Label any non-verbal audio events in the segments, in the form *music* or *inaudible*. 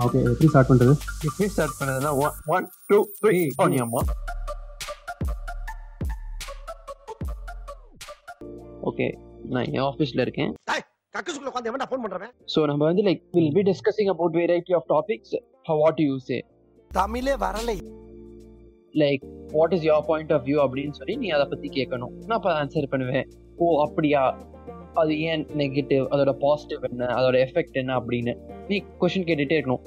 Okay எப்படி start பண்ணுறது எப்படி start பண்ணதுன்னா one one two three Hey, பண்ணியாமா ஓகே நான் என் ஆஃபீஸில் இருக்கேன். ஸோ நம்ம வந்து like will be discussing about variety of topics what you say தமிழே வரலை. Like what is your point of view அப்படின்னு சொல்லி நீ அதை பற்றி கேட்கணும் நான் அப்போ ஆன்சர் பண்ணுவேன். ஓ அப்படியா? அது ஏன் நெகட்டிவ் அதோட பாசிட்டிவ் என்ன? அதோட எஃபெக்ட் என்ன அப்படின்னு நீ கொஷின் கேட்டுட்டே இருக்கணும்.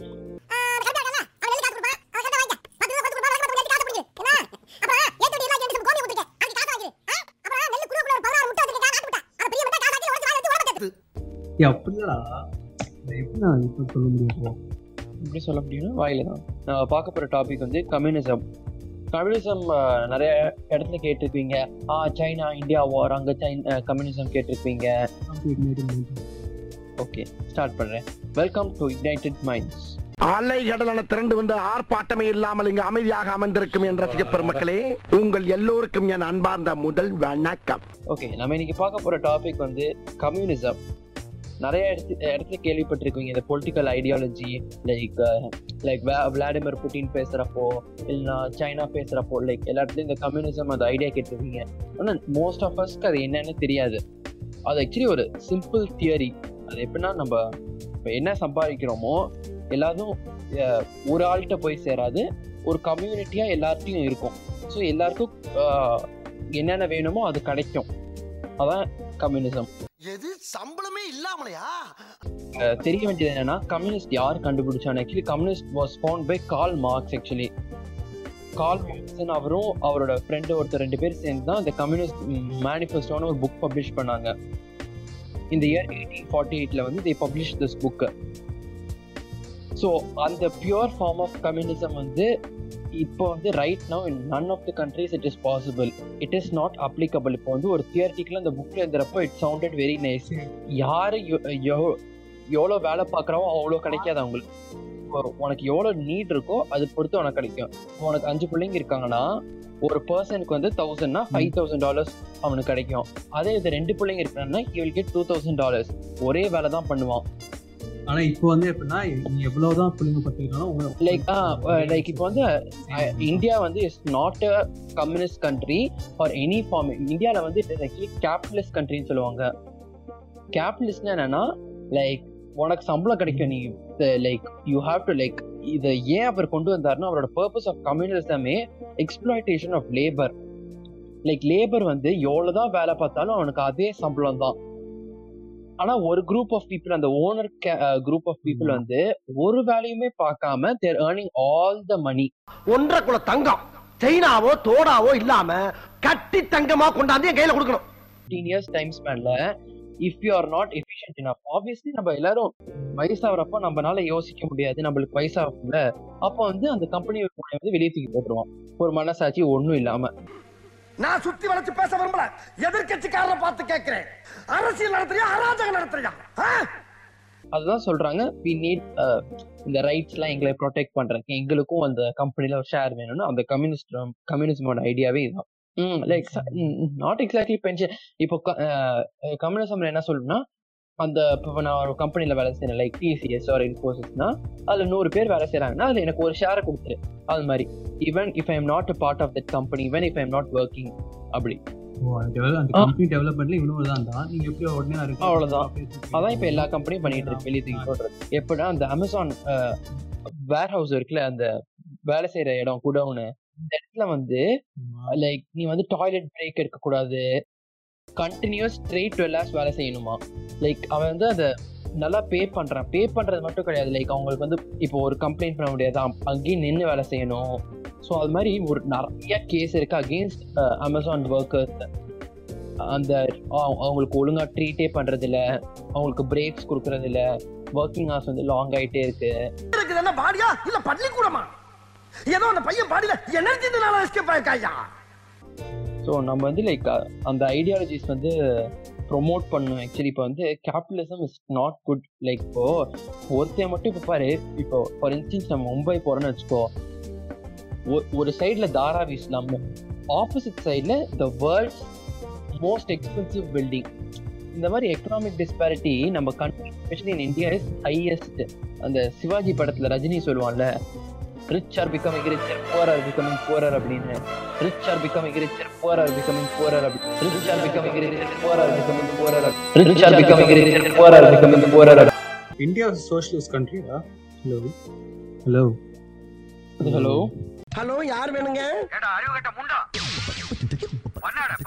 இதை எப்படி இப்போ சொல்ல முடியும்? எப்படி சொல்ல முடியும்னா வாயில தான். நான் பார்க்க போகிற டாபிக் வந்து கம்யூனிசம் கம்யூனிசம் நிறைய இடத்துல கேட்டிருப்பீங்க. ஆ சைனா இந்தியா வார் அங்கே சைனா கம்யூனிசம் கேட்டிருப்பீங்க. ஓகே ஸ்டார்ட் பண்ணுறேன் வெல்கம் டு யுனைடெட் மைண்ட்ஸ் அலை கடலான திரண்டு வந்து ஆர்ப்பாட்டமே இல்லாமல் இங்கு அமைதியாக அமர்ந்திருக்கும் என் ரசிக பெருமக்களே உங்கள் எல்லோருக்கும் என் அன்பார்ந்த முதல் வணக்கம். ஓகே நம்ம இன்னைக்கு பார்க்க போகிற டாபிக் வந்து கம்யூனிசம் நிறைய இடத்து இடத்துல கேள்விப்பட்டிருக்கீங்க இந்த political ideology like like Vladimir Putin பேசுகிறப்போ இல்லைன்னா சைனா பேசுகிறப்போ லைக் எல்லா இடத்துலையும் இந்த கம்யூனிசம் அந்த ஐடியா கேட்டிருக்கீங்க. ஆனால் மோஸ்ட் ஆஃப் அஸ்க்கு அது என்னன்னு தெரியாது. அது ஆக்சுவலி ஒரு சிம்பிள் தியரி அது எப்படின்னா நம்ம இப்போ என்ன சம்பாதிக்கிறோமோ எல்லாரும் uh, ஒரு ஆள்கிட்ட போய் சேராது. ஒரு கம்யூனிட்டியாக எல்லார்ட்டையும் இருக்கும். ஸோ எல்லாருக்கும் uh, என்னென்ன வேணுமோ அது கிடைக்கும். அதான் கம்யூனிசம் எது? சம்பளமே இல்லாமலையா? தெரிய வேண்டியது என்னன்னா கம்யூனிஸ்ட் யார் கண்டுபிடிச்சான் actually communist was found by Karl Marx actually Karl Marx அவரும் அவரோட ஃப்ரெண்டு ஒருத்தர் ரெண்டு பேர் சேர்ந்து தான் இந்த கம்யூனிஸ்ட் மேனிஃபெஸ்டோன்னு ஒரு புக் பப்ளிஷ் பண்ணாங்க. இந்த இயர் எயிட்டீன் ஃபார்ட்டி எயிட்ல வந்து they publish this book so அந்த பியூர் ஃபார்ம் ஆஃப் கம்யூனிசம் வந்து இப்போ வந்து right now in none of the countries it is possible it is not applicable இப்போ வந்து ஒரு தியரட்டிக்கலாக அந்த புக்கில் எழுதுறப்போ இட் சவுண்டட் வெரி நைஸ் யாரு எவ்- எவ்- எவ்வளோ வேலை பார்க்குறவோ அவ்வளோ கிடைக்காது அவங்களுக்கு. உனக்கு எவ்வளோ நீட் இருக்கோ அது பொறுத்து உனக்கு கிடைக்கும். உனக்கு அஞ்சு பிள்ளைங்க இருக்காங்கன்னா ஒரு பர்சனுக்கு வந்து தௌசண்ட்னா ஃபைவ் தௌசண்ட் டாலர்ஸ் அவனுக்கு கிடைக்கும். அதே இது ரெண்டு பிள்ளைங்க he will get two thousand dollars ஒரே வேலை தான் பண்ணுவான். ஆனா இப்போ வந்து எப்படின்னா நீ எவ்வளவுதான் பிள்ளைங்க பத்துக்கிட்டாலும் லைக் லைக் இப்போ வந்து இந்தியா வந்து is not a communist country for any form இந்தியாவில் வந்து கேபிட்டலிஸ்ட் கண்ட்ரின்னு சொல்லுவாங்க. கேபிட்டலிஸ்ட்னா என்னன்னா லைக் உனக்கு சம்பளம் கிடைக்கும் நீ like you have to like இதை ஏன் அவர் கொண்டு வந்தாருன்னா அவரோட purpose of கம்யூனிசமே exploitation of labour like labour வந்து எவ்வளவுதான் வேலை பார்த்தாலும் அவனுக்கு அதே சம்பளம் தான் ஆனா ஒரு குரூப் ஆஃப் பீப்புள் அந்த ஓனர் குரூப் ஆஃப் பீப்புள் வந்து ஒரு வேலையுமே பார்க்காம தேர் ஏர்னிங் ஆல் த மணி ஒன்றரை குல தங்கம் செயினாவோ தோடாவோ இல்லாம கட்டி தங்கமா கொண்டாந்து என் கையில கொடுக்கணும். Fifteen years time ஸ்பேன்ல if you are not efficient enough obviously நம்ம எல்லாரும் வயசாகிறப்போ நம்மளால யோசிக்க முடியாது நம்மளுக்கு வயசாகும்ல அப்போ வந்து அந்த கம்பெனி வந்து வெளியே தூக்கி போட்டுருவோம் ஒரு மனசாட்சி ஒண்ணும் இல்லாம. நான் சுத்தி வளைச்சு பேச விரும்பல. எதிர்கட்சிக்காரரை பார்த்து கேட்கிறேன். அரசியல் நடத்துறியா அராஜகம் நடத்துறியா? அதுதான் சொல்றாங்க. வி நீட் இந்த ரைட்ஸ் எல்லாம் எங்களை ப்ரொடெக்ட் பண்றதுக்கு எங்களுக்கும் அந்த கம்பெனில ஒரு ஷேர் வேணும்னு அந்த கம்யூனிஸ்ட் கம்யூனிசமோட ஐடியாவே இதுதான். லைக் நாட் எக்ஸாக்ட்லி பென்ஷன் இப்போ கம்யூனிசம்ல என்ன சொல்லணும்னா அந்த இப்போ நான் ஒரு கம்பெனில வேலை செய்யறேன் லைக் டிசிஎஸ் ஒரு இன்ஃபோசிஸ்னா அதுல நூறு பேர் வேலை செய்றாங்கன்னா அதுல எனக்கு ஒரு ஷேரை கொடுத்துரு. அது மாதிரி. Even if I am not a part of that company even if I am not working அப்படி. அவ்வளவுதான். அதான் இப்போ எல்லா கம்பெனியும் பண்ணிட்டு இருக்கு வெளியே போடுறது. எப்படின்னா அந்த அமேசான் வேர் ஹவுஸ் இருக்குல்ல அந்த வேலை செய்யற இடம் குடவுனு இந்த இடத்துல வந்து லைக் நீ வந்து டாய்லெட் பிரேக் எடுக்க கூடாது கண்டினியூஸ் த்ரீ டுவெல் ஹவர்ஸ் வேலை செய்யணுமா? லைக் அவன் வந்து அதை நல்லா பே பண்றான். பே பண்றது மட்டும் கிடையாது. லைக் அவங்களுக்கு வந்து இப்போ ஒரு கம்ப்ளைண்ட் பண்ண முடியாது. அங்கேயும் நின்று வேலை செய்யணும். ஸோ அது மாதிரி ஒரு நிறைய கேஸ் இருக்கு அகேன்ஸ்ட் அமேசான் ஒர்க்கர்ஸ் அந்த அவ- அவங்களுக்கு ஒழுங்கா ட்ரீட்டே பண்ணுறதில்ல அவங்களுக்கு பிரேக்ஸ் கொடுக்கறதில்ல. ஒர்க்கிங் ஹவர்ஸ் வந்து லாங் ஆயிட்டே இருக்கு. இருக்குது என்ன பாடியா? இல்லை பள்ளிக்கூடமா? ஏதோ அந்த பையன் பாடியில் எனர்ஜி எஸ்கேப் ஆயிருக்காயா? ஸோ நம்ம வந்து லைக் அந்த ஐடியாலஜிஸ் வந்து ப்ரொமோட் பண்ணும் ஆக்சுவலி இப்போ வந்து capitalism is not good like இப்போ ஒருத்தைய மட்டும் இப்போ பாரு இப்போ ஃபார் இன்ஸ்டன்ஸ் நம்ம மும்பை போறோம்னு வச்சுக்கோ ஒ- ஒரு சைடில் தாராவி இஸ்லாம் ஆப்போசிட் சைடில் the world's most expensive building இந்த மாதிரி எக்கனாமிக் டிஸ்பேரிட்டி நம்ம country especially in India is highest அந்த சிவாஜி படத்துல Rajini சொல்லுவான்ல rich are becoming richer poor are becoming poorer அப்படின்னு. Rich are becoming richer poor are becoming poorer அப்படி rich are becoming richer poor are becoming poorer rich are becoming richer poor are becoming poorer India socialist கண்ட்ரியா hello hello hello hello யார் வேணுங்க? ஏடா அறிவு கட்ட முண்டா? *laughs*